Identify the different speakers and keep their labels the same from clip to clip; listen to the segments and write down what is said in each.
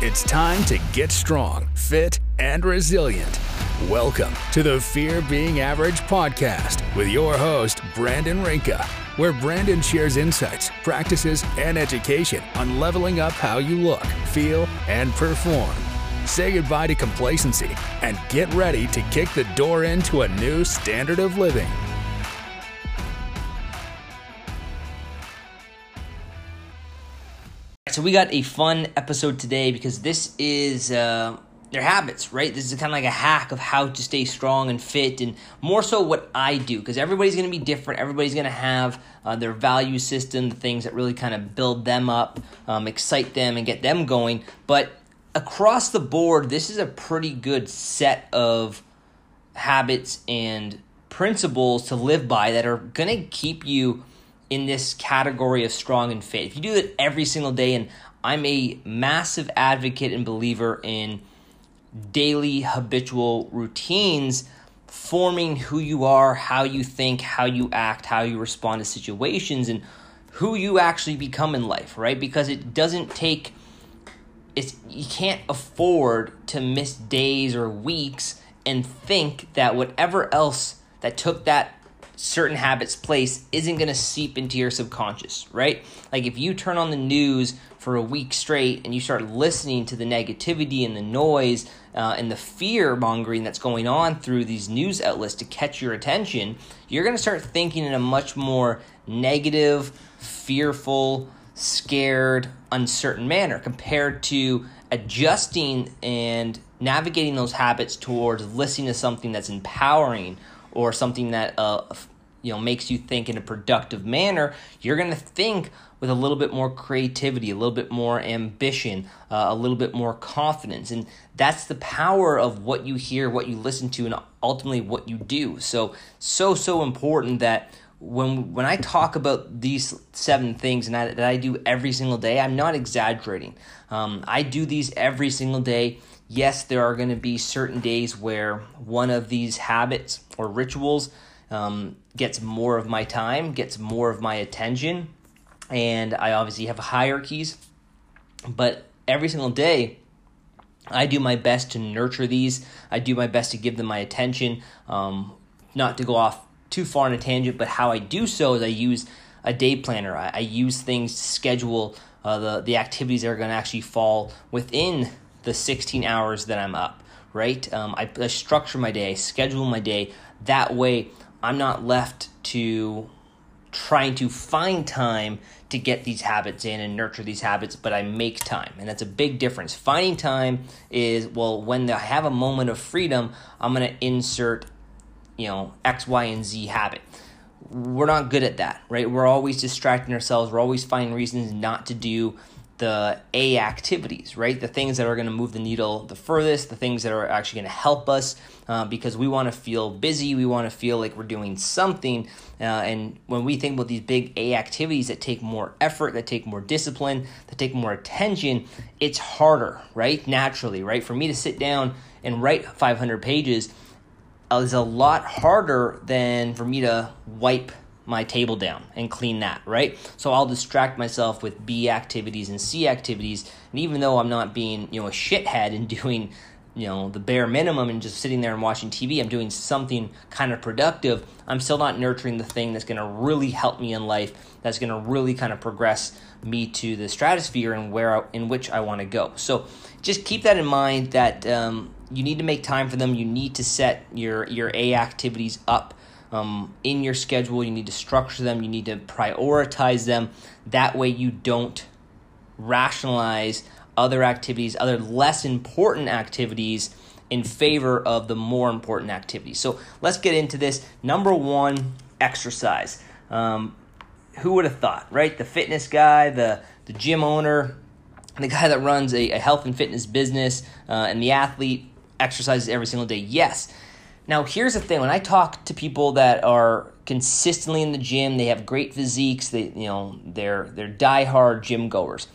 Speaker 1: It's time to get strong, fit, and resilient. Welcome to the Fear Being Average podcast with your host, Brandon Rinka, where Brandon shares insights, practices, and education on leveling up how you look, feel, and perform. Say goodbye to complacency and get ready to kick the door into a new standard of living.
Speaker 2: So we got a fun episode today because this is uh, their habits, right? This is kind of like a hack of how to stay strong and fit, and more so what I do because everybody's going to be different. Everybody's going to have uh, their value system, the things that really kind of build them up, um, excite them, and get them going. But across the board, this is a pretty good set of habits and principles to live by that are going to keep you in this category of strong and fit. If you do it every single day, and I'm a massive advocate and believer in daily habitual routines forming who you are, how you think, how you act, how you respond to situations, and who you actually become in life, right? Because it doesn't take it's you can't afford to miss days or weeks and think that whatever else that took that certain habits place isn't going to seep into your subconscious, right? Like if you turn on the news for a week straight and you start listening to the negativity and the noise uh, and the fear mongering that's going on through these news outlets to catch your attention, you're going to start thinking in a much more negative, fearful, scared, uncertain manner compared to adjusting and navigating those habits towards listening to something that's empowering or something that uh, you know makes you think in a productive manner, you're going to think with a little bit more creativity, a little bit more ambition, uh, a little bit more confidence, and that's the power of what you hear, what you listen to, and ultimately what you do. So so so important that when when I talk about these seven things and I, that I do every single day, I'm not exaggerating. Um, I do these every single day yes, there are going to be certain days where one of these habits or rituals um, gets more of my time, gets more of my attention, and I obviously have hierarchies. But every single day, I do my best to nurture these. I do my best to give them my attention. Um, not to go off too far on a tangent, but how I do so is I use a day planner. I, I use things to schedule uh, the the activities that are going to actually fall within the 16 hours that I'm up, right? Um, I, I structure my day, I schedule my day. That way, I'm not left to trying to find time to get these habits in and nurture these habits, but I make time. And that's a big difference. Finding time is, well, when I have a moment of freedom, I'm going to insert, you know, X, Y, and Z habit. We're not good at that, right? We're always distracting ourselves. We're always finding reasons not to do the A activities, right? The things that are going to move the needle the furthest, the things that are actually going to help us uh, because we want to feel busy, we want to feel like we're doing something. Uh, and when we think about these big A activities that take more effort, that take more discipline, that take more attention, it's harder, right? Naturally, right? For me to sit down and write 500 pages is a lot harder than for me to wipe my table down and clean that, right? So I'll distract myself with B activities and C activities. And even though I'm not being, you know, a shithead and doing, you know, the bare minimum and just sitting there and watching TV, I'm doing something kind of productive. I'm still not nurturing the thing that's going to really help me in life, that's going to really kind of progress me to the stratosphere and where I, in which I want to go. So just keep that in mind that um, you need to make time for them. You need to set your your A activities up um, in your schedule. You need to structure them, you need to prioritize them. That way, you don't rationalize other activities, other less important activities in favor of the more important activities. So let's get into this. Number one, exercise. Um, who would have thought, right? The fitness guy, the, the gym owner, the guy that runs a, a health and fitness business, uh, and the athlete exercises every single day. Yes, now, here's the thing: when I talk to people that are consistently in the gym, they have great physiques, they you know they're they're diehard gym goers.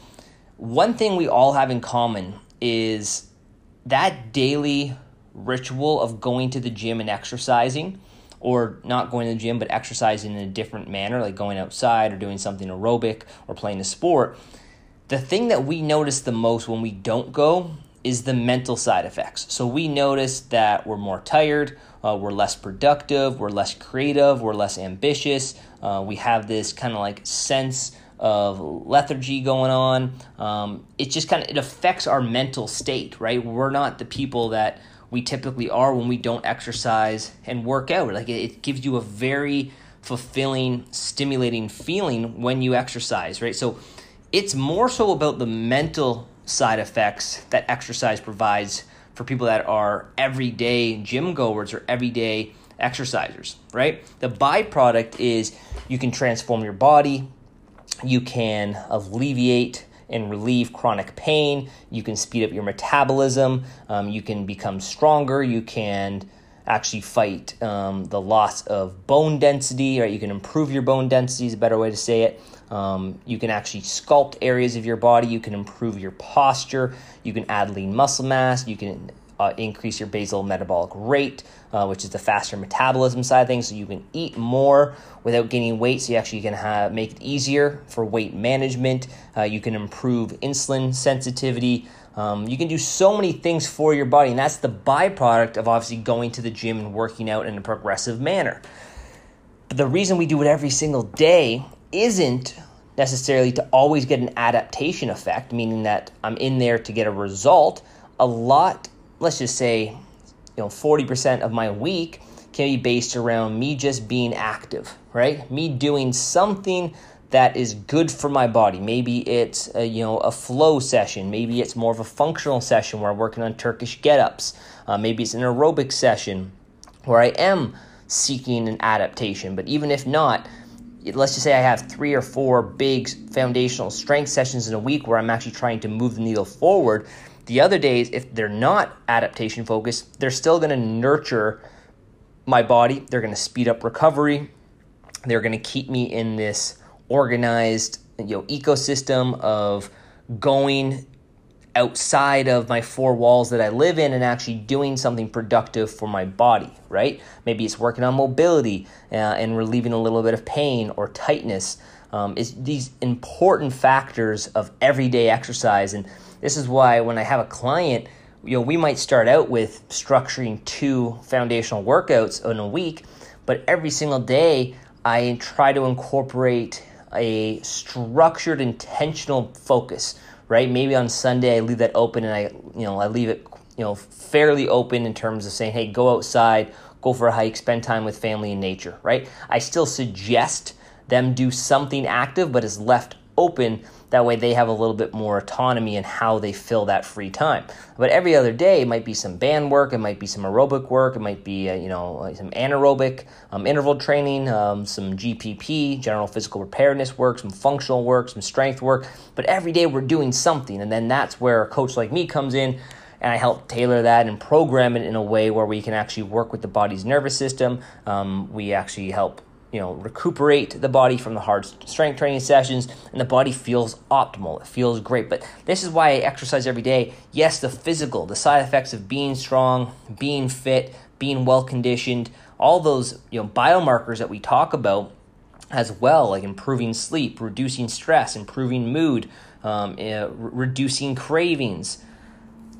Speaker 2: One thing we all have in common is that daily ritual of going to the gym and exercising, or not going to the gym but exercising in a different manner, like going outside or doing something aerobic or playing a sport the thing that we notice the most when we don't go is the mental side effects. So we notice that we're more tired, uh, we're less productive, we're less creative, we're less ambitious. Uh, we have this kind of like sense of lethargy going on. Um, it just kind of it affects our mental state, right? We're not the people that we typically are when we don't exercise and work out. Like it, it gives you a very fulfilling, stimulating feeling when you exercise, right? So it's more so about the mental side effects that exercise provides for people that are everyday gym goers or everyday exercisers, right? The byproduct is you can transform your body, you can alleviate and relieve chronic pain, you can speed up your metabolism, um, you can become stronger, you can actually fight um, the loss of bone density, right? You can improve your bone density is a better way to say it. Um, you can actually sculpt areas of your body. You can improve your posture. You can add lean muscle mass. You can uh, increase your basal metabolic rate, uh, which is the faster metabolism side of things. So you can eat more without gaining weight. So you actually can have, make it easier for weight management. Uh, you can improve insulin sensitivity. Um, you can do so many things for your body, and that's the byproduct of obviously going to the gym and working out in a progressive manner. But the reason we do it every single day isn't necessarily to always get an adaptation effect, meaning that I'm in there to get a result. A lot, let's just say, you know, 40% of my week can be based around me just being active, right? Me doing something that is good for my body. Maybe it's a, you know a flow session. Maybe it's more of a functional session where I'm working on Turkish get-ups. Uh, maybe it's an aerobic session where I am seeking an adaptation. But even if not, let's just say I have three or four big foundational strength sessions in a week where I'm actually trying to move the needle forward. The other days, if they're not adaptation focused, they're still going to nurture my body. They're going to speed up recovery. They're going to keep me in this organized you know ecosystem of going outside of my four walls that I live in and actually doing something productive for my body, right? Maybe it's working on mobility uh, and relieving a little bit of pain or tightness. Um, it's these important factors of everyday exercise. And this is why when I have a client, you know, we might start out with structuring two foundational workouts in a week, but every single day I try to incorporate a structured, intentional focus, right? Maybe on Sunday I leave that open and I, you know, I leave it, you know, fairly open in terms of saying, hey, go outside, go for a hike, spend time with family and nature, right? I still suggest them do something active, but is left open that way they have a little bit more autonomy in how they fill that free time. But every other day, it might be some band work, it might be some aerobic work, it might be uh, you know some anaerobic um, interval training, um, some GPP, general physical preparedness work, some functional work, some strength work. But every day we're doing something, and then that's where a coach like me comes in and I help tailor that and program it in a way where we can actually work with the body's nervous system. Um, we actually help you know recuperate the body from the hard strength training sessions and the body feels optimal. It feels great. But this is why i exercise every day. Yes the physical the side effects of being strong being fit being well conditioned all those you know biomarkers that we talk about as well like improving sleep reducing stress improving mood um, uh, reducing cravings.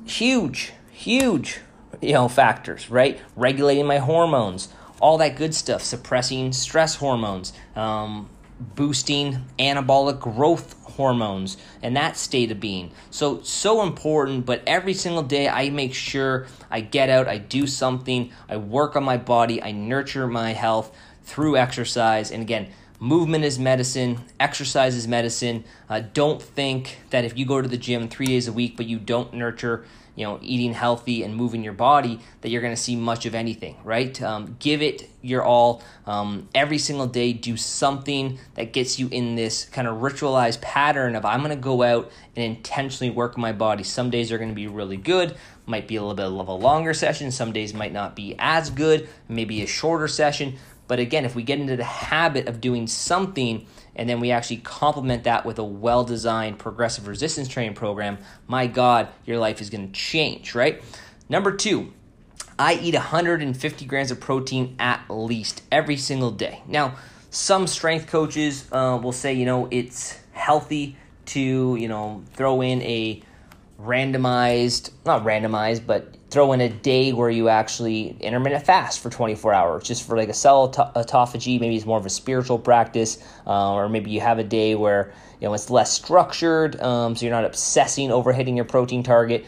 Speaker 2: Huge huge you know factors right? Regulating my hormones all that good stuff, suppressing stress hormones, um, boosting anabolic growth hormones, and that state of being. So, so important, but every single day I make sure I get out, I do something, I work on my body, I nurture my health through exercise. And again, movement is medicine, exercise is medicine. Uh, don't think that if you go to the gym three days a week, but you don't nurture you know eating healthy and moving your body that you're going to see much of anything right? Um, give it your all. Um, every single day do something that gets you in this kind of ritualized pattern of i'm going to go out and intentionally work my body. Some days are going to be really good might be a little bit of a longer session. Some days might not be as good maybe a shorter session. But again if we get into the habit of doing something and then we actually complement that with a well designed progressive resistance training program, my God, your life is going to change, right? Number two, I eat 150 grams of protein at least every single day. Now, some strength coaches uh, will say, you know, it's healthy to, you know, throw in a randomized, not randomized, but throw in a day where you actually intermittent fast for 24 hours, just for like a cell autophagy. Maybe it's more of a spiritual practice, uh, or maybe you have a day where you know it's less structured, um, so you're not obsessing over hitting your protein target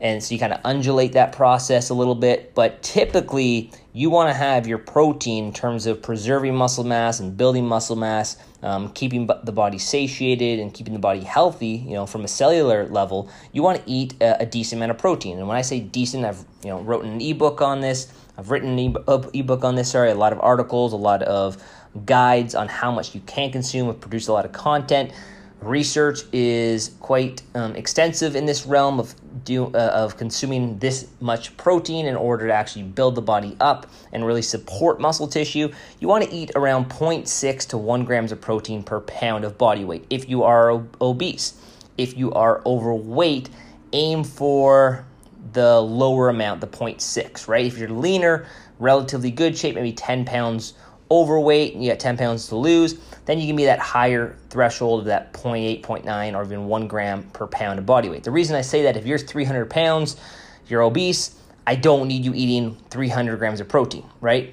Speaker 2: and so you kind of undulate that process a little bit. But typically, you want to have your protein in terms of preserving muscle mass and building muscle mass, um, keeping the body satiated and keeping the body healthy. You know, from a cellular level, you want to eat a, a decent amount of protein. And when I say decent, I've you know written an ebook on this. I've written an ebook on this. Sorry, a lot of articles, a lot of guides on how much you can consume. I've produced a lot of content. Research is quite um, extensive in this realm of do, uh, of consuming this much protein in order to actually build the body up and really support muscle tissue. You want to eat around 0.6 to 1 grams of protein per pound of body weight if you are ob- obese. If you are overweight, aim for the lower amount, the 0.6, right? If you're leaner, relatively good shape, maybe 10 pounds overweight and you got 10 pounds to lose, then you can be that higher threshold of that 0.8, 0.9, or even 1 gram per pound of body weight. The reason I say that if you're 300 pounds, you're obese, I don't need you eating 300 grams of protein, right?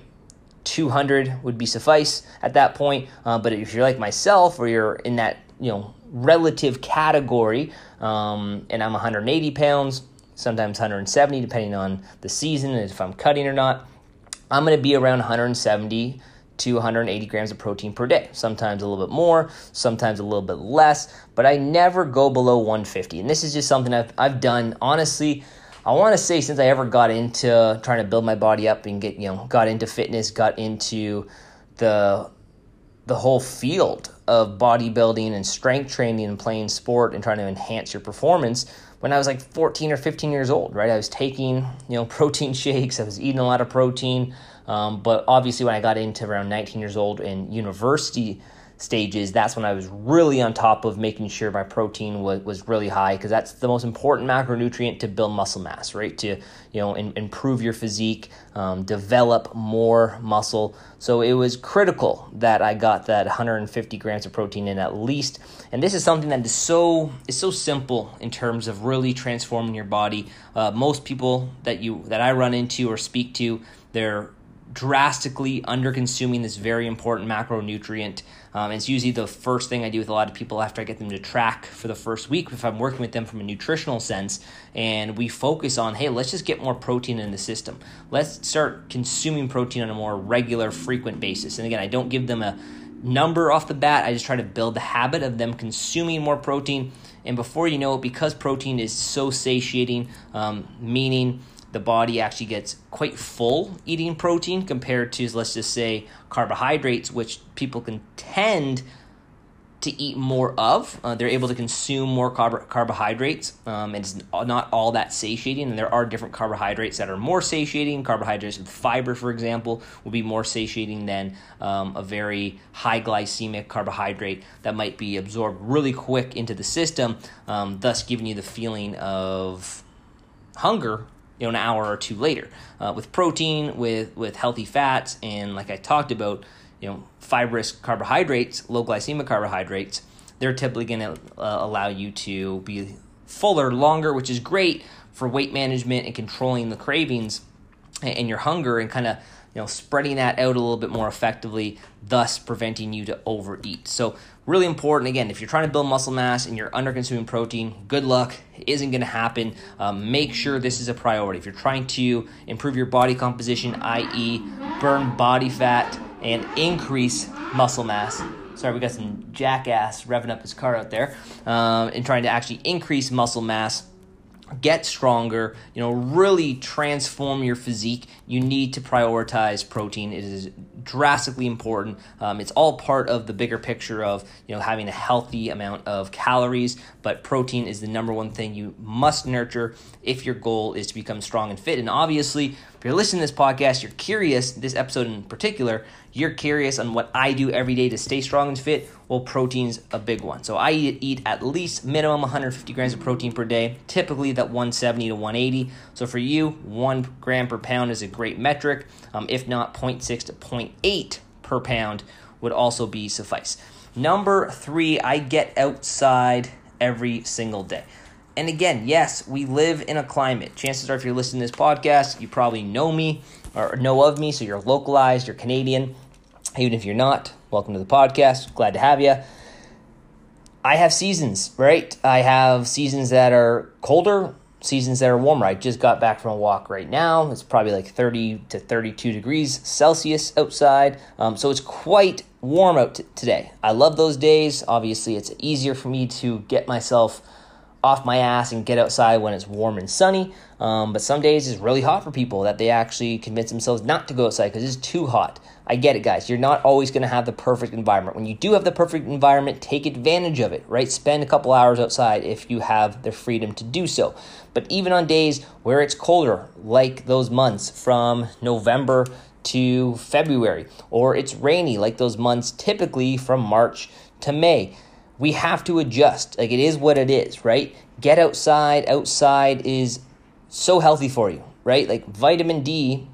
Speaker 2: 200 would be suffice at that point. Uh, but if you're like myself, or you're in that you know relative category, um, and I'm 180 pounds, sometimes 170, depending on the season and if I'm cutting or not, I'm going to be around 170 to 180 grams of protein per day. Sometimes a little bit more, sometimes a little bit less, but I never go below 150. And this is just something I've, I've done honestly. I want to say since I ever got into trying to build my body up and get, you know, got into fitness, got into the the whole field of bodybuilding and strength training and playing sport and trying to enhance your performance when I was like 14 or 15 years old, right? I was taking, you know, protein shakes, I was eating a lot of protein, um, but obviously, when I got into around 19 years old in university stages, that's when I was really on top of making sure my protein was, was really high because that's the most important macronutrient to build muscle mass, right? To you know in, improve your physique, um, develop more muscle. So it was critical that I got that 150 grams of protein in at least. And this is something that is so is so simple in terms of really transforming your body. Uh, most people that you that I run into or speak to, they're drastically under consuming this very important macronutrient. Um, it's usually the first thing I do with a lot of people after I get them to track for the first week if I'm working with them from a nutritional sense. And we focus on, hey, let's just get more protein in the system. Let's start consuming protein on a more regular, frequent basis. And again, I don't give them a number off the bat. I just try to build the habit of them consuming more protein. And before you know it, because protein is so satiating, um, meaning the body actually gets quite full eating protein compared to, let's just say, carbohydrates, which people can tend to eat more of. Uh, they're able to consume more carb- carbohydrates, um, and it's not all that satiating. And there are different carbohydrates that are more satiating. Carbohydrates with fiber, for example, will be more satiating than um, a very high glycemic carbohydrate that might be absorbed really quick into the system, um, thus giving you the feeling of hunger you know an hour or two later. Uh, with protein, with with healthy fats, and like I talked about, you know fibrous carbohydrates, low glycemic carbohydrates, they're typically going to uh, allow you to be fuller longer, which is great for weight management and controlling the cravings and, and your hunger and kind of you know, spreading that out a little bit more effectively, thus preventing you to overeat. So, really important. Again, if you're trying to build muscle mass and you're under consuming protein, good luck. It isn't going to happen. Um, make sure this is a priority. If you're trying to improve your body composition, i.e., burn body fat and increase muscle mass, sorry, we got some jackass revving up his car out there, um, and trying to actually increase muscle mass get stronger, you know, really transform your physique, you need to prioritize protein. It is drastically important. Um, it's all part of the bigger picture of, you know, having a healthy amount of calories, but protein is the number one thing you must nurture if your goal is to become strong and fit. And obviously, you're listening to this podcast, you're curious, this episode in particular, you're curious on what I do every day to stay strong and fit, well, protein's a big one. So I eat, at least minimum 150 grams of protein per day, typically that 170 to 180. So for you, one gram per pound is a great metric. Um, if not, 0.6 to 0.8 per pound would also be suffice. Number three, I get outside every single day. And again, yes, we live in a climate. Chances are, if you're listening to this podcast, you probably know me or know of me, so you're localized, you're Canadian. Even if you're not, welcome to the podcast. Glad to have you. I have seasons, right? I have seasons that are colder, seasons that are warmer. I just got back from a walk right now. It's probably like 30 to 32 degrees Celsius outside. Um, so it's quite warm out t- today. I love those days. Obviously, it's easier for me to get myself off my ass and get outside when it's warm and sunny. Um, but some days it's really hot for people that they actually convince themselves not to go outside because it's too hot. I get it, guys. You're not always going to have the perfect environment. When you do have the perfect environment, take advantage of it, right? Spend a couple hours outside if you have the freedom to do so. But even on days where it's colder, like those months from November to February, or it's rainy, like those months typically from March to May, we have to adjust. Like it is what it is, right? Get outside. Outside is so healthy for you, right? Like vitamin D,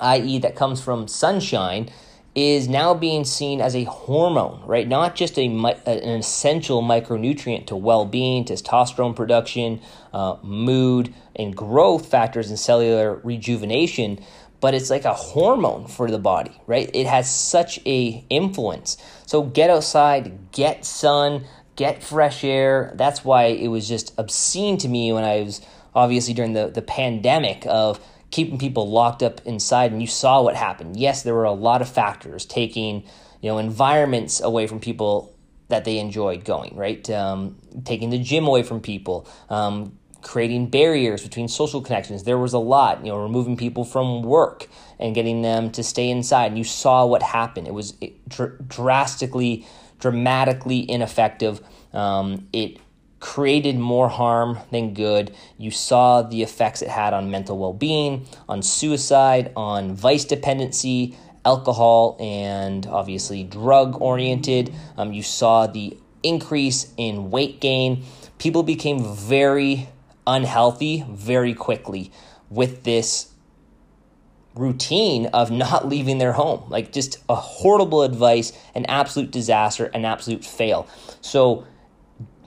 Speaker 2: i.e., that comes from sunshine, is now being seen as a hormone, right? Not just a an essential micronutrient to well-being, testosterone production, uh, mood, and growth factors and cellular rejuvenation, but it's like a hormone for the body, right? It has such a influence. So get outside, get sun, get fresh air. That's why it was just obscene to me when I was obviously during the, the pandemic of keeping people locked up inside and you saw what happened. Yes, there were a lot of factors taking, you know, environments away from people that they enjoyed going, right? Um, taking the gym away from people, um, creating barriers between social connections. There was a lot, you know, removing people from work and getting them to stay inside. And you saw what happened. It was dr- drastically, dramatically ineffective. Um, it created more harm than good. You saw the effects it had on mental well being, on suicide, on vice dependency, alcohol, and obviously drug oriented. Um, you saw the increase in weight gain. People became very unhealthy very quickly with this routine of not leaving their home. Like just a horrible advice, an absolute disaster, an absolute fail. So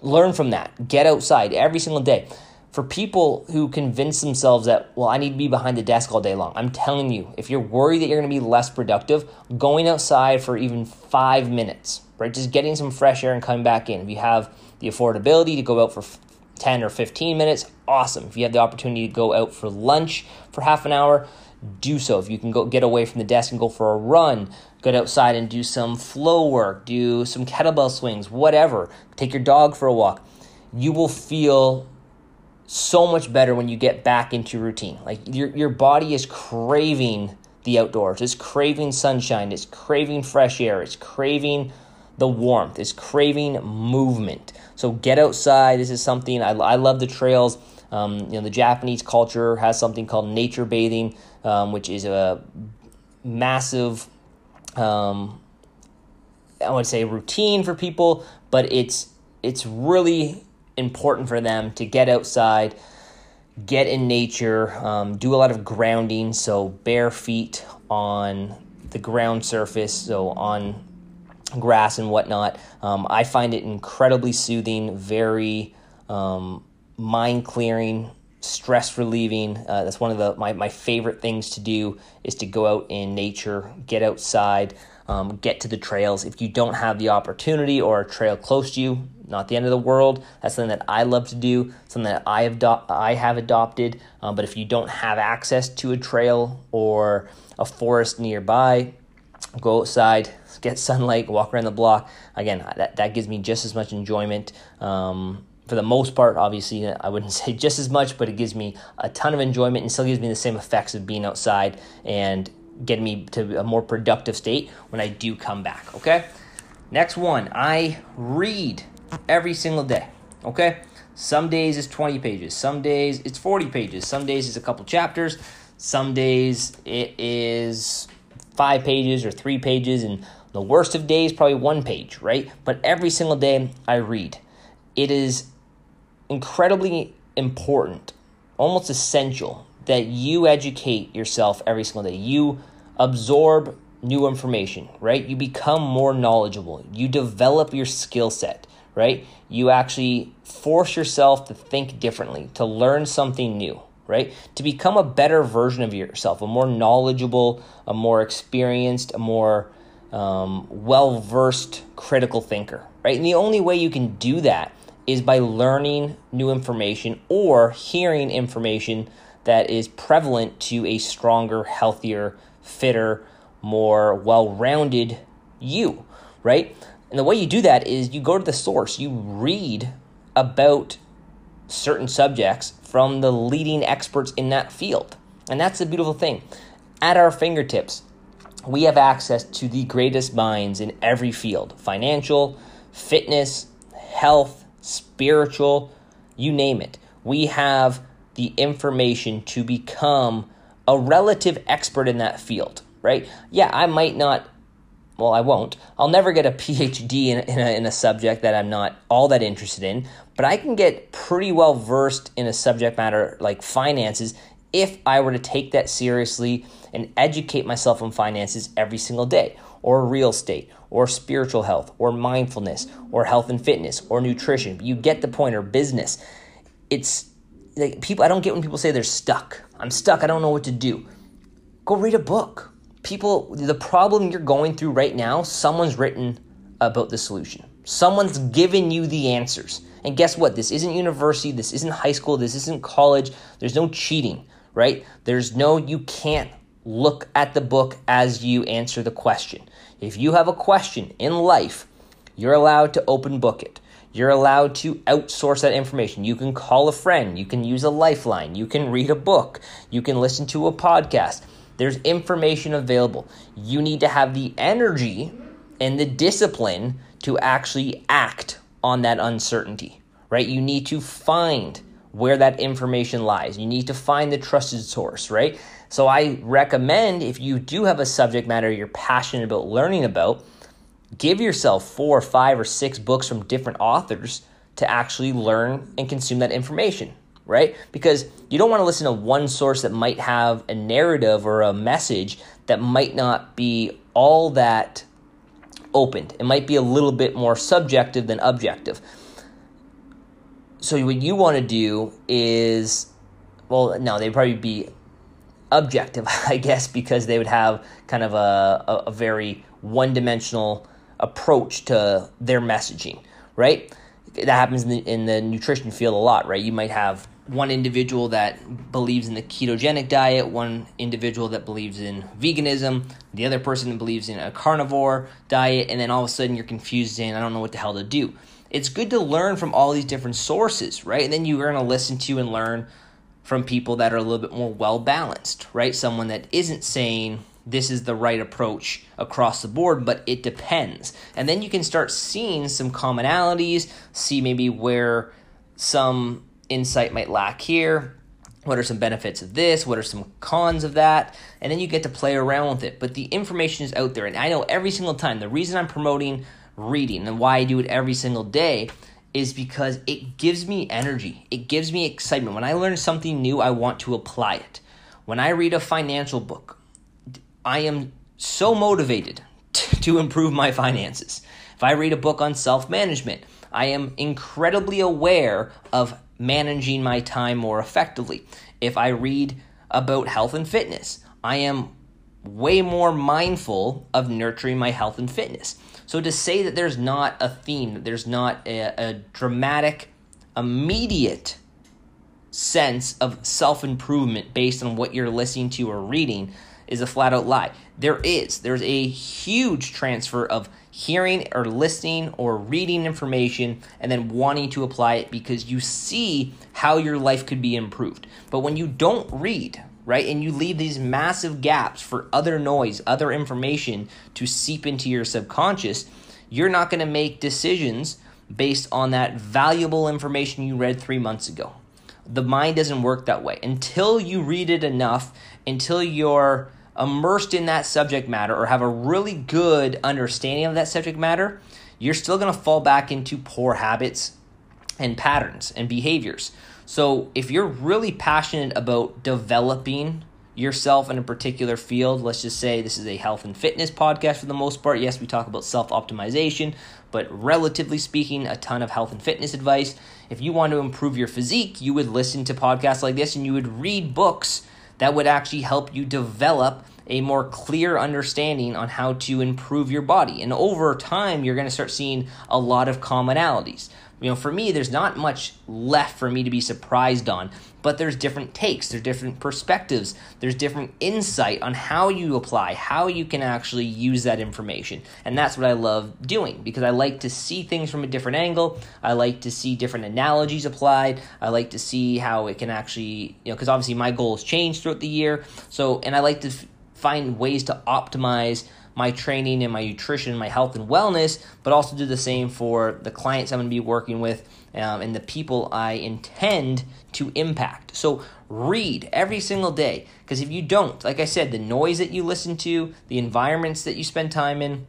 Speaker 2: learn from that. Get outside every single day. For people who convince themselves that, well, I need to be behind the desk all day long, I'm telling you, if you're worried that you're going to be less productive, going outside for even five minutes, right? Just getting some fresh air and coming back in. If you have the affordability to go out for 10 or 15 minutes, awesome. If you have the opportunity to go out for lunch for half an hour, do so. If you can go get away from the desk and go for a run, get outside and do some flow work, do some kettlebell swings, whatever. Take your dog for a walk. You will feel so much better when you get back into routine. Like your your body is craving the outdoors. It's craving sunshine, it's craving fresh air, it's craving the warmth, it's craving movement. So get outside. This is something I, I love the trails. Um, you know, the Japanese culture has something called nature bathing, um, which is a massive, um, I would say, routine for people, but it's it's really important for them to get outside, get in nature, um, do a lot of grounding, so bare feet on the ground surface, so on grass and whatnot. Um, I find it incredibly soothing, very um, mind clearing, stress relieving. Uh, that's one of the my, my favorite things to do is to go out in nature, get outside, um, get to the trails. If you don't have the opportunity or a trail close to you, not the end of the world. That's something that I love to do, something that I have do- I have adopted. Um, but if you don't have access to a trail or a forest nearby, go outside, get sunlight, walk around the block. Again, that, that gives me just as much enjoyment. Um, for the most part, obviously, I wouldn't say just as much, but it gives me a ton of enjoyment and still gives me the same effects of being outside and getting me to a more productive state when I do come back. Okay. Next one, I read every single day. Okay. Some days it's 20 pages, some days it's 40 pages, some days it's a couple chapters, some days it is five pages or three pages, and the worst of days, probably one page, right? But every single day I read. It is incredibly important, almost essential, that you educate yourself every single day. You absorb new information, right? You become more knowledgeable. You develop your skill set, right? You actually force yourself to think differently, to learn something new, right? To become a better version of yourself, a more knowledgeable, a more experienced, a more um, well versed critical thinker, right? And the only way you can do that is by learning new information or hearing information that is prevalent to a stronger, healthier, fitter, more well rounded you, right? And the way you do that is you go to the source, you read about certain subjects from the leading experts in that field. And that's the beautiful thing. At our fingertips, we have access to the greatest minds in every field financial, fitness, health, spiritual, you name it. We have the information to become a relative expert in that field, right? Yeah, I might not, well, I won't. I'll never get a PhD in, in, a, in a subject that I'm not all that interested in, but I can get pretty well versed in a subject matter like finances if I were to take that seriously and educate myself on finances every single day, or real estate, or spiritual health, or mindfulness, or health and fitness, or nutrition. You get the point, or business. It's like people, I don't get when people say they're stuck. I'm stuck, I don't know what to do. Go read a book. People, the problem you're going through right now, someone's written about the solution. Someone's given you the answers. And guess what? This isn't university, this isn't high school, this isn't college. There's no cheating right? There's no, you can't look at the book as you answer the question. If you have a question in life, you're allowed to open book it. You're allowed to outsource that information. You can call a friend. You can use a lifeline. You can read a book. You can listen to a podcast. There's information available. You need to have the energy and the discipline to actually act on that uncertainty, right? You need to find where that information lies. You need to find the trusted source, right? So I recommend if you do have a subject matter you're passionate about learning about, give yourself four, or five, or six books from different authors to actually learn and consume that information, right? Because you don't want to listen to one source that might have a narrative or a message that might not be all that opened. It might be a little bit more subjective than objective so what you want to do is well no they'd probably be objective i guess because they would have kind of a, a, a very one-dimensional approach to their messaging right? That happens in the, in the nutrition field a lot right? You might have one individual that believes in the ketogenic diet, one individual that believes in veganism, the other person that believes in a carnivore diet, and then all of a sudden you're confused and I don't know what the hell to do it's good to learn from all these different sources, right? And then you're going to listen to and learn from people that are a little bit more well balanced, right? Someone that isn't saying this is the right approach across the board, but it depends. And then you can start seeing some commonalities, see maybe where some insight might lack here. What are some benefits of this? What are some cons of that? And then you get to play around with it. But the information is out there. And I know every single time the reason I'm promoting reading and why I do it every single day is because it gives me energy. It gives me excitement. When I learn something new, I want to apply it. When I read a financial book, I am so motivated to improve my finances. If I read a book on self management, I am incredibly aware of managing my time more effectively. If I read about health and fitness, I am way more mindful of nurturing my health and fitness. So to say that there's not a theme, that there's not a, a dramatic, immediate sense of self improvement based on what you're listening to or reading is a flat out lie. There is. There's a huge transfer of hearing or listening or reading information and then wanting to apply it because you see how your life could be improved. But when you don't read, right? And you leave these massive gaps for other noise, other information to seep into your subconscious, you're not going to make decisions based on that valuable information you read three months ago. The mind doesn't work that way. Until you read it enough, until you're immersed in that subject matter or have a really good understanding of that subject matter, you're still going to fall back into poor habits and patterns and behaviors. So, if you're really passionate about developing yourself in a particular field, let's just say this is a health and fitness podcast for the most part. Yes, we talk about self optimization, but relatively speaking, a ton of health and fitness advice. If you want to improve your physique, you would listen to podcasts like this and you would read books that would actually help you develop a more clear understanding on how to improve your body. And over time, you're going to start seeing a lot of commonalities. You know, for me, there's not much left for me to be surprised on, but there's different takes, there's different perspectives, there's different insight on how you apply, how you can actually use that information. And that's what I love doing because I like to see things from a different angle. I like to see different analogies applied. I like to see how it can actually, you know, because obviously my goals change throughout the year. So, and I like to find ways to optimize my training and my nutrition, my health and wellness, but also do the same for the clients I'm going to be working with um, and the people I intend to impact. So read every single day because if you don't, like I said, the noise that you listen to, the environments that you spend time in,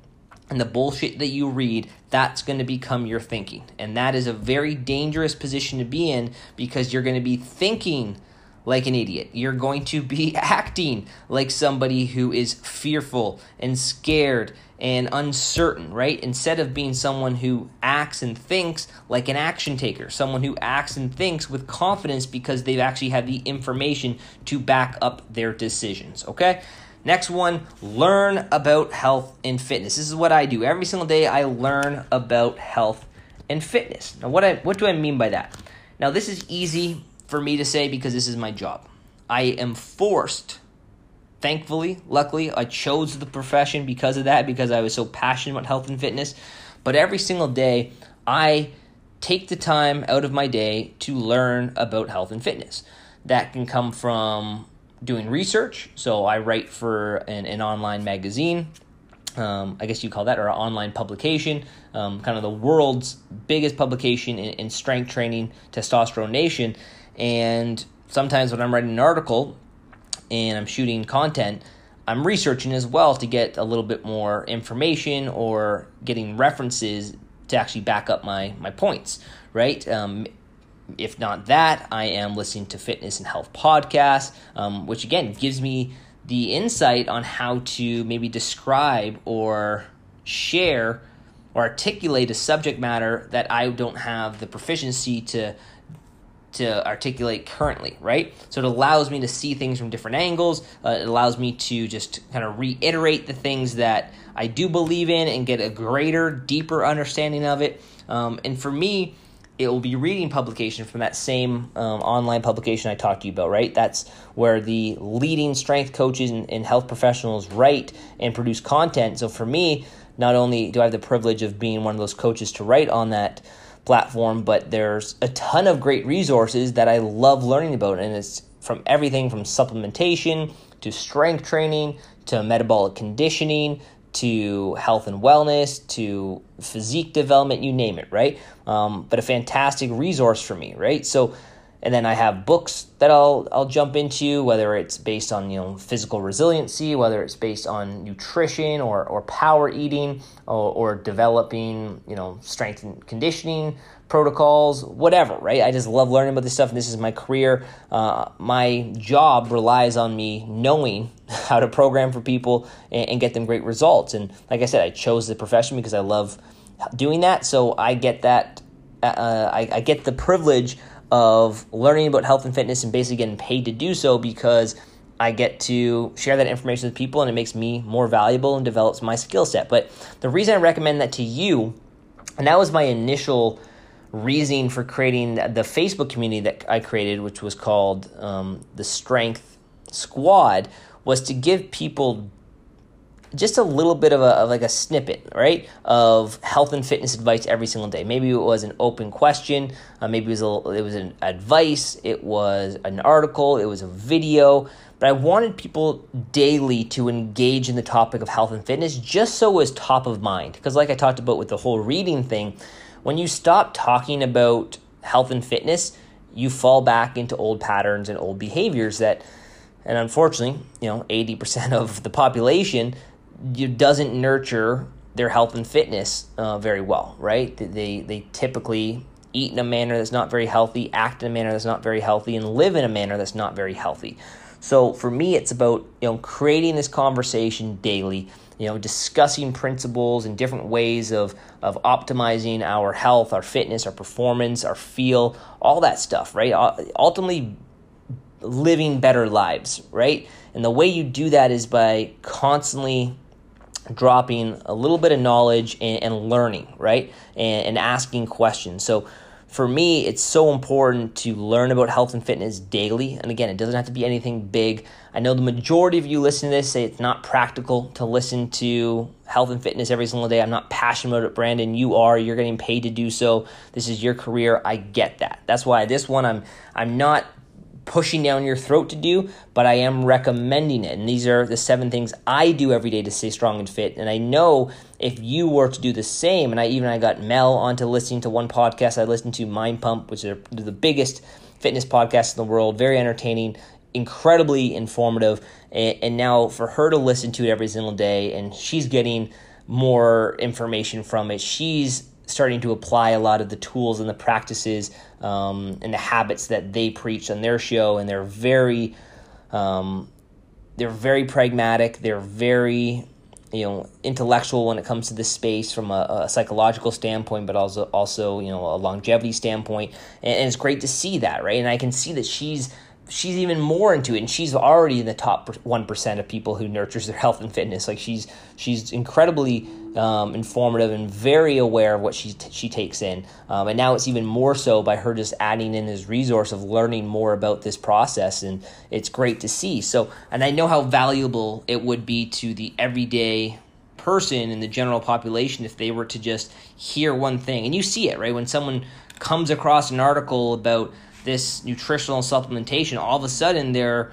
Speaker 2: and the bullshit that you read, that's going to become your thinking. And that is a very dangerous position to be in because you're going to be thinking like an idiot. You're going to be acting like somebody who is fearful and scared and uncertain, right? Instead of being someone who acts and thinks like an action taker, someone who acts and thinks with confidence because they've actually had the information to back up their decisions, okay? Next one, learn about health and fitness. This is what I do. Every single day I learn about health and fitness. Now what I what do I mean by that? Now this is easy for me to say because this is my job. I am forced, thankfully, luckily, I chose the profession because of that, because I was so passionate about health and fitness. But every single day, I take the time out of my day to learn about health and fitness. That can come from doing research. So I write for an, an online magazine. Um, I guess you call that, or an online publication, um, kind of the world's biggest publication in, in strength training, Testosterone Nation. And sometimes when I'm writing an article and I'm shooting content, I'm researching as well to get a little bit more information or getting references to actually back up my my points, right? Um, if not that, I am listening to fitness and health podcasts, um, which again gives me the insight on how to maybe describe or share or articulate a subject matter that I don't have the proficiency to to articulate currently, right? So it allows me to see things from different angles. Uh, it allows me to just kind of reiterate the things that I do believe in and get a greater, deeper understanding of it. Um, and for me, it will be reading publication from that same um, online publication I talked to you about, right? That's where the leading strength coaches and, and health professionals write and produce content. So for me, not only do I have the privilege of being one of those coaches to write on that platform, but there's a ton of great resources that I love learning about, and it's from everything from supplementation to strength training to metabolic conditioning to health and wellness to physique development, you name it, right? Um, but a fantastic resource for me, right? So and then I have books that I'll I'll jump into, whether it's based on you know physical resiliency, whether it's based on nutrition or, or power eating, or, or developing you know strength and conditioning protocols, whatever. Right? I just love learning about this stuff, and this is my career. Uh, my job relies on me knowing how to program for people and, and get them great results. And like I said, I chose the profession because I love doing that. So I get that. Uh, I, I get the privilege of learning about health and fitness and basically getting paid to do so because I get to share that information with people and it makes me more valuable and develops my skill set. But the reason I recommend that to you, and that was my initial reasoning for creating the Facebook community that I created, which was called um, the Strength Squad, was to give people just a little bit of a of like a snippet, right, of health and fitness advice every single day. Maybe it was an open question, uh, maybe it was a, it was an advice, it was an article, it was a video. But I wanted people daily to engage in the topic of health and fitness, just so it was top of mind. Because, like I talked about with the whole reading thing, when you stop talking about health and fitness, you fall back into old patterns and old behaviors that and unfortunately, you know, 80% of the population doesn't nurture their health and fitness uh, very well, right? They, they typically eat in a manner that's not very healthy, act in a manner that's not very healthy, and live in a manner that's not very healthy. So for me, it's about you know creating this conversation daily. You know, discussing principles and different ways of of optimizing our health, our fitness, our performance, our feel, all that stuff. Right. Ultimately, living better lives. Right. And the way you do that is by constantly dropping a little bit of knowledge and, and learning, right? And, and, asking questions. So for me, it's so important to learn about health and fitness daily. And again, it doesn't have to be anything big. I know the majority of you listen to this say it's not practical to listen to health and fitness every single day. I'm not passionate about it, Brandon. You are. You're getting paid to do so. This is your career. I get that. That's why this one I'm I'm not pushing down your throat to do, but I am recommending it. And these are the seven things I do every day to stay strong and fit. And I know if you were to do the same, and I even I got Mel onto listening to one podcast I listened to, Mind Pump, which are the biggest fitness podcast in the world, very entertaining, incredibly informative. And now for her to listen to it every single day, and she's getting more information from it. She's starting to apply a lot of the tools and the practices um, and the habits that they preach on their show, and they're very, um, they're very pragmatic. They're very, you know, intellectual when it comes to this space from a, a psychological standpoint, but also also you know a longevity standpoint, and, and it's great to see that, right? And I can see that she's she's even more into it and she's already in the top 1% of people who nurtures their health and fitness like she's she's incredibly um, informative and very aware of what she t- she takes in. Um, and now it's even more so by her just adding in this resource of learning more about this process and it's great to see. So and i know how valuable it would be to the everyday person in the general population if they were to just hear one thing. And you see it right? When someone comes across an article about this nutritional supplementation, all of a sudden they're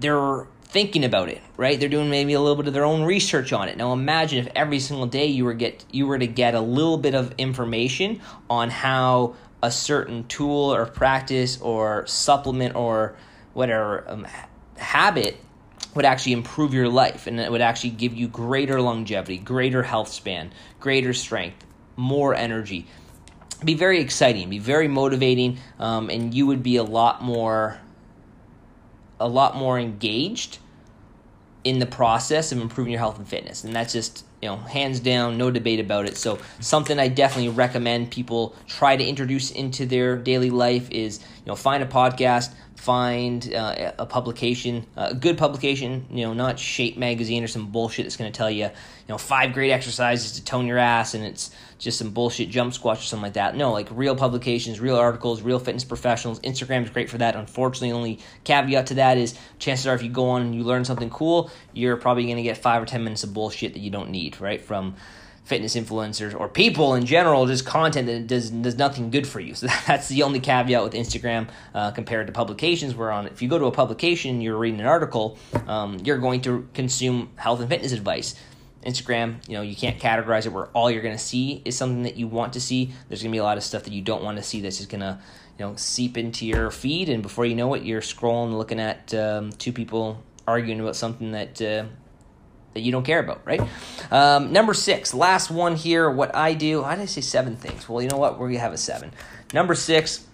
Speaker 2: they're thinking about it, right? They're doing maybe a little bit of their own research on it. Now imagine if every single day you were get you were to get a little bit of information on how a certain tool or practice or supplement or whatever um, habit would actually improve your life and it would actually give you greater longevity, greater health span, greater strength, more energy be very exciting, be very motivating, um, and you would be a lot more, a lot more engaged in the process of improving your health and fitness. And that's just you know hands down, no debate about it. So something I definitely recommend people try to introduce into their daily life is you know find a podcast, find uh, a publication, a good publication, you know, not Shape Magazine or some bullshit that's going to tell you, you know, five great exercises to tone your ass and it's just some bullshit jump squats or something like that. No, like real publications, real articles, real fitness professionals. Instagram is great for that. Unfortunately, only caveat to that is chances are if you go on and you learn something cool, you're probably going to get five or 10 minutes of bullshit that you don't need, right? From fitness influencers or people in general, just content that does does nothing good for you. So that's the only caveat with Instagram uh, compared to publications. Where on if you go to a publication, you're reading an article, um, you're going to consume health and fitness advice. Instagram, you know, you can't categorize it where all you're going to see is something that you want to see. There's going to be a lot of stuff that you don't want to see that's just going to, you know, seep into your feed, and before you know it, you're scrolling, looking at um, two people arguing about something that uh, that you don't care about, right? Um, number six, last one here. What I do, how did I say seven things? Well, you know what? We're gonna have a seven. Number six,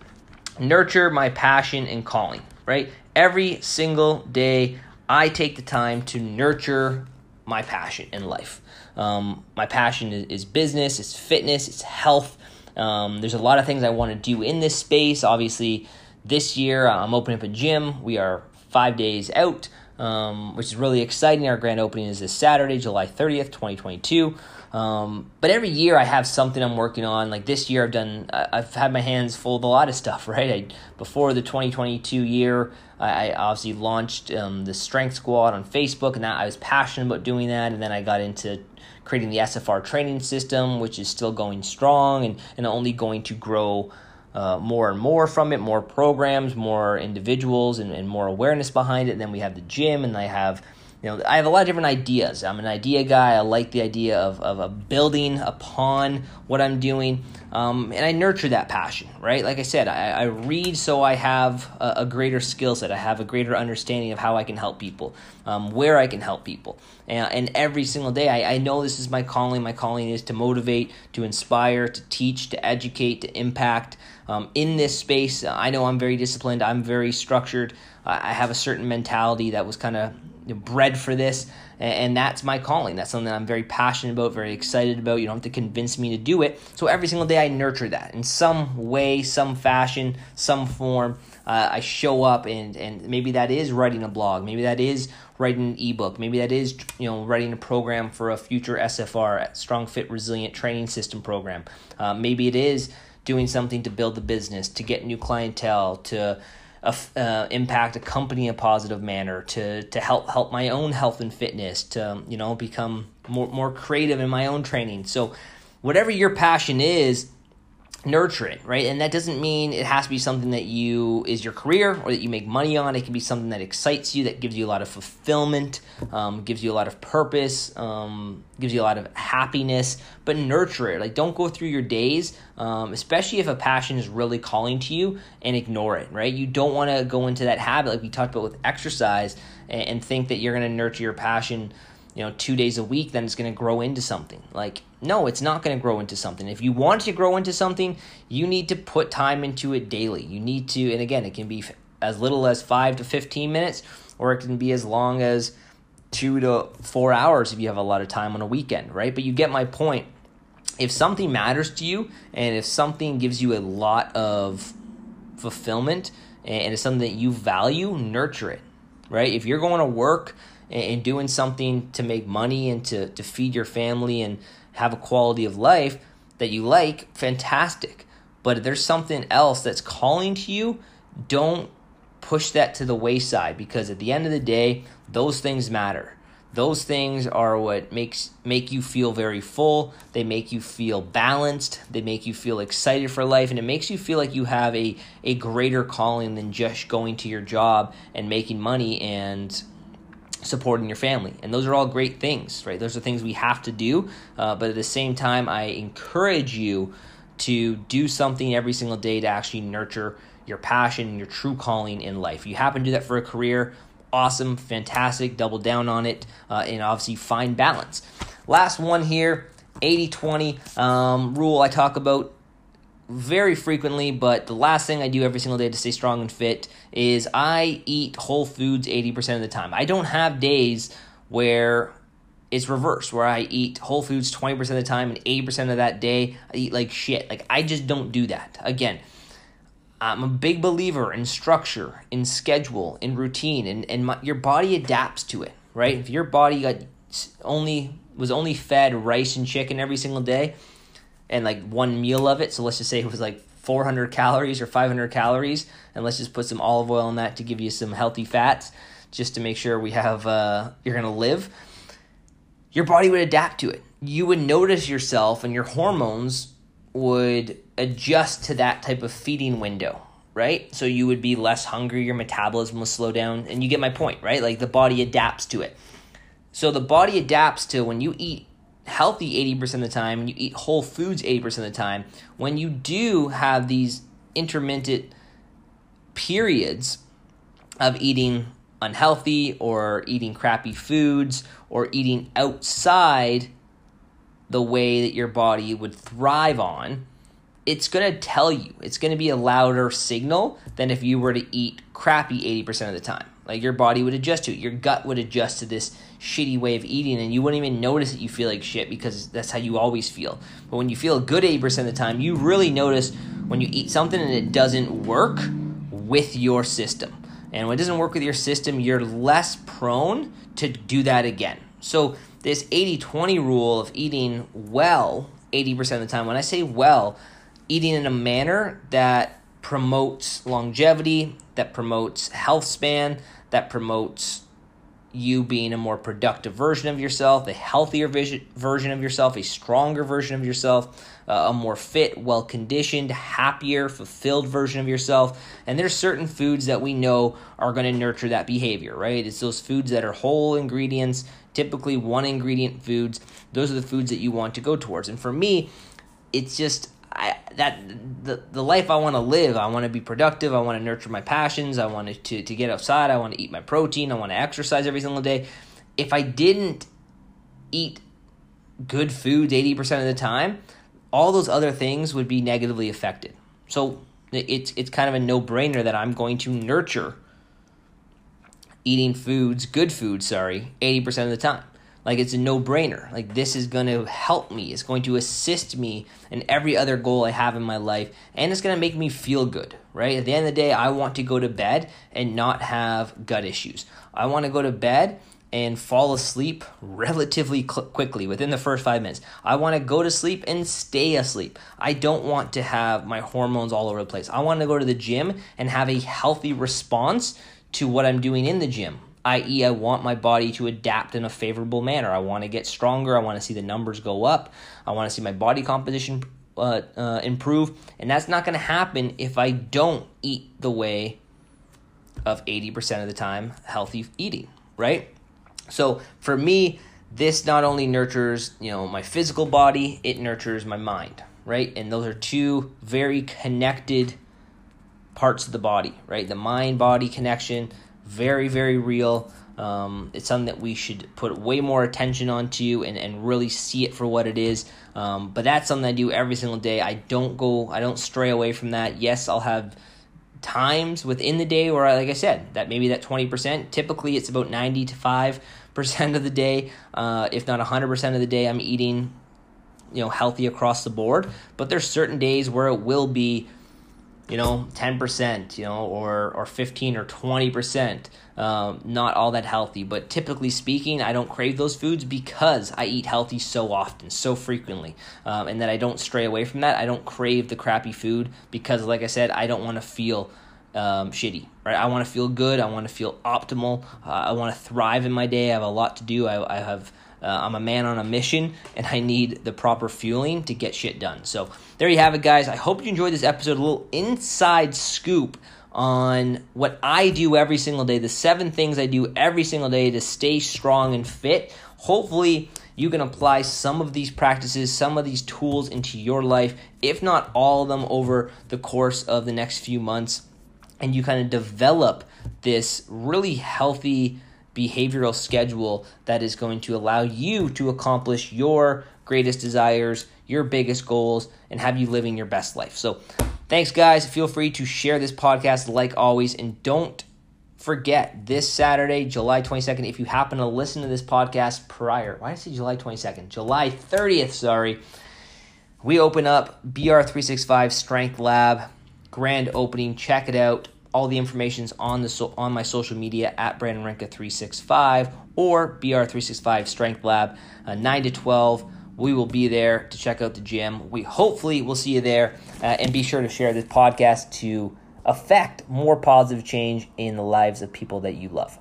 Speaker 2: nurture my passion and calling, right? Every single day, I take the time to nurture my passion in life. Um, my passion is, is, business, it's fitness, it's health. Um, there's a lot of things I want to do in this space. Obviously, this year I'm opening up a gym. We are five days out um, which is really exciting. Our grand opening is this Saturday, July 30th, 2022. Um, but every year I have something I'm working on. Like this year, I've done, I've had my hands full of a lot of stuff. Right, I, before the 2022 year, I, I obviously launched um, the Strength Squad on Facebook, and that I was passionate about doing that. And then I got into creating the SFR training system, which is still going strong and, and only going to grow uh, more and more from it, more programs, more individuals, and, and more awareness behind it. And then we have the gym, and I have you know, I have a lot of different ideas. I'm an idea guy. I like the idea of, of, building upon what I'm doing. Um, and I nurture that passion, right? Like I said, I, I read so I have a, a greater skill set. I have a greater understanding of how I can help people, um, where I can help people. And, and every single day, I, I know this is my calling. My calling is to motivate, to inspire, to teach, to educate, to impact. Um, in this space, I know I'm very disciplined, I'm very structured. I have a certain mentality that was kind of bred for this, and that's my calling. That's something that I'm very passionate about, very excited about. You don't have to convince me to do it. So every single day, I nurture that in some way, some fashion, some form. Uh, I show up, and and maybe that is writing a blog, maybe that is writing an ebook, maybe that is you know writing a program for a future SFR, Strong Fit Resilient Training System program. Uh, maybe it is doing something to build the business, to get new clientele, to uh, impact a company in a positive manner, to to help help my own health and fitness, to you know become more more creative in my own training. So whatever your passion is, nurture it, right? And that doesn't mean it has to be something that you is your career or that you make money on. It can be something that excites you, that gives you a lot of fulfillment, um, gives you a lot of purpose, um, gives you a lot of happiness. But nurture it. Like don't go through your days, um, especially if a passion is really calling to you, and ignore it, right? You don't want to go into that habit like we talked about with exercise and, and think that you're going to nurture your passion you know two days a week then it's going to grow into something. Like no it's not going to grow into something. If you want to grow into something you need to put time into it daily. You need to and again it can be as little as 5 to 15 minutes or it can be as long as 2 to 4 hours if you have a lot of time on a weekend right? But you get my point. If something matters to you and if something gives you a lot of fulfillment and it's something that you value nurture it right? If you're going to work and doing something to make money and to, to feed your family and have a quality of life that you like, fantastic. But if there's something else that's calling to you, don't push that to the wayside because at the end of the day, those things matter. Those things are what makes make you feel very full. They make you feel balanced. They make you feel excited for life, and it makes you feel like you have a a greater calling than just going to your job and making money and supporting your family. And those are all great things, right? Those are things we have to do. Uh, but at the same time, I encourage you to do something every single day to actually nurture your passion your true calling in life. If you happen to do that for a career, awesome, fantastic, double down on it, uh, and obviously find balance. Last one here 80 20 um, rule I talk about very frequently, but the last thing I do every single day to stay strong and fit is I eat whole foods 80% of the time. I don't have days where it's reversed, where I eat whole foods 20% of the time and 80% of that day I eat like shit. Like, I just don't do that. Again, I'm a big believer in structure, in schedule, in routine, and, and my, your body adapts to it, right? If your body got only was only fed rice and chicken every single day, and like one meal of it. So let's just say it was like 400 calories or 500 calories, and let's just put some olive oil in that to give you some healthy fats, just to make sure we have uh, you're gonna live. Your body would adapt to it. You would notice yourself, and your hormones would adjust to that type of feeding window, right? So you would be less hungry, your metabolism will slow down, and you get my point, right? Like the body adapts to it. So the body adapts to when you eat healthy 80% of the time you eat whole foods 80% of the time, when you do have these intermittent periods of eating unhealthy or eating crappy foods or eating outside the way that your body would thrive on, it's going to tell you. It's going to be a louder signal than if you were to eat crappy 80% of the time. Like your body would adjust to it. Your gut would adjust to this shitty way of eating, and you wouldn't even notice that you feel like shit because that's how you always feel. But when you feel good 80% of the time, you really notice when you eat something and it doesn't work with your system. And when it doesn't work with your system, you're less prone to do that again. So, this 80 20 rule of eating well 80% of the time, when I say well, eating in a manner that promotes longevity, that promotes health span, that promotes you being a more productive version of yourself, a healthier vision, version of yourself, a stronger version of yourself, uh, a more fit, well conditioned, happier, fulfilled version of yourself. And there's certain foods that we know are going to nurture that behavior, right? It's those foods that are whole ingredients, typically one ingredient foods. Those are the foods that you want to go towards. And for me, it's just I, that the the life I want to live. I want to be productive. I want to nurture my passions. I want to to get outside. I want to eat my protein. I want to exercise every single day. If I didn't eat good foods 80% of the time, all those other things would be negatively affected. So it's it's kind of a no-brainer that I'm going to nurture eating foods, good foods, sorry, 80% of the time. Like it's a no brainer. Like this is going to help me. It's going to assist me in every other goal I have in my life. And it's going to make me feel good, right? At the end of the day, I want to go to bed and not have gut issues. I want to go to bed and fall asleep relatively cl- quickly within the first five minutes. I want to go to sleep and stay asleep. I don't want to have my hormones all over the place. I want to go to the gym and have a healthy response to what I'm doing in the gym i.e., I want my body to adapt in a favorable manner. I want to get stronger. I want to see the numbers go up. I want to see my body composition uh, uh, improve. And that's not going to happen if I don't eat the way of 80% of the time healthy eating, right? So for me, this not only nurtures, you know, my physical body, it nurtures my mind, right? And those are two very connected parts of the body, right? The mind body connection very, very real. Um, it's something that we should put way more attention onto and, and really see it for what it is. Um, but that's something I do every single day. I don't go, I don't stray away from that. Yes, I'll have times within the day where, like I said, that maybe that 20%. Typically, it's about 90 to 5% of the day, uh, if not 100% of the day, I'm eating, you know, healthy across the board. But there's certain days where it will be you know, 10%, you know, or, or 15 or 20%. Um, not all that healthy, but typically speaking, I don't crave those foods because I eat healthy so often, so frequently, um, and that I don't stray away from that. I don't crave the crappy food because, like I said, I don't want to feel um, shitty, right? I want to feel good. I want to feel optimal. Uh, I want to thrive in my day. I have a lot to do. I, I have uh, I'm a man on a mission and I need the proper fueling to get shit done. So there you have it, guys. I hope you enjoyed this episode. A little inside scoop on what I do every single day, the seven things I do every single day to stay strong and fit. Hopefully, you can apply some of these practices, some of these tools into your life, if not all of them, over the course of the next few months. And you kind of develop this really healthy behavioral schedule that is going to allow you to accomplish your greatest desires, your biggest goals, and have you living your best life. So, thanks, guys. Feel free to share this podcast like always, and don't forget this Saturday, July 22nd, if you happen to listen to this podcast prior, why did I say July 22nd? July 30th, sorry. We open up BR365 Strength Lab, grand opening. Check it out all the information's on the so, on my social media at Brandon Renka 365 or BR365 Strength Lab, uh, 9 to 12. We will be there to check out the gym. We hopefully will see you there, uh, and be sure to share this podcast to affect more positive change in the lives of people that you love.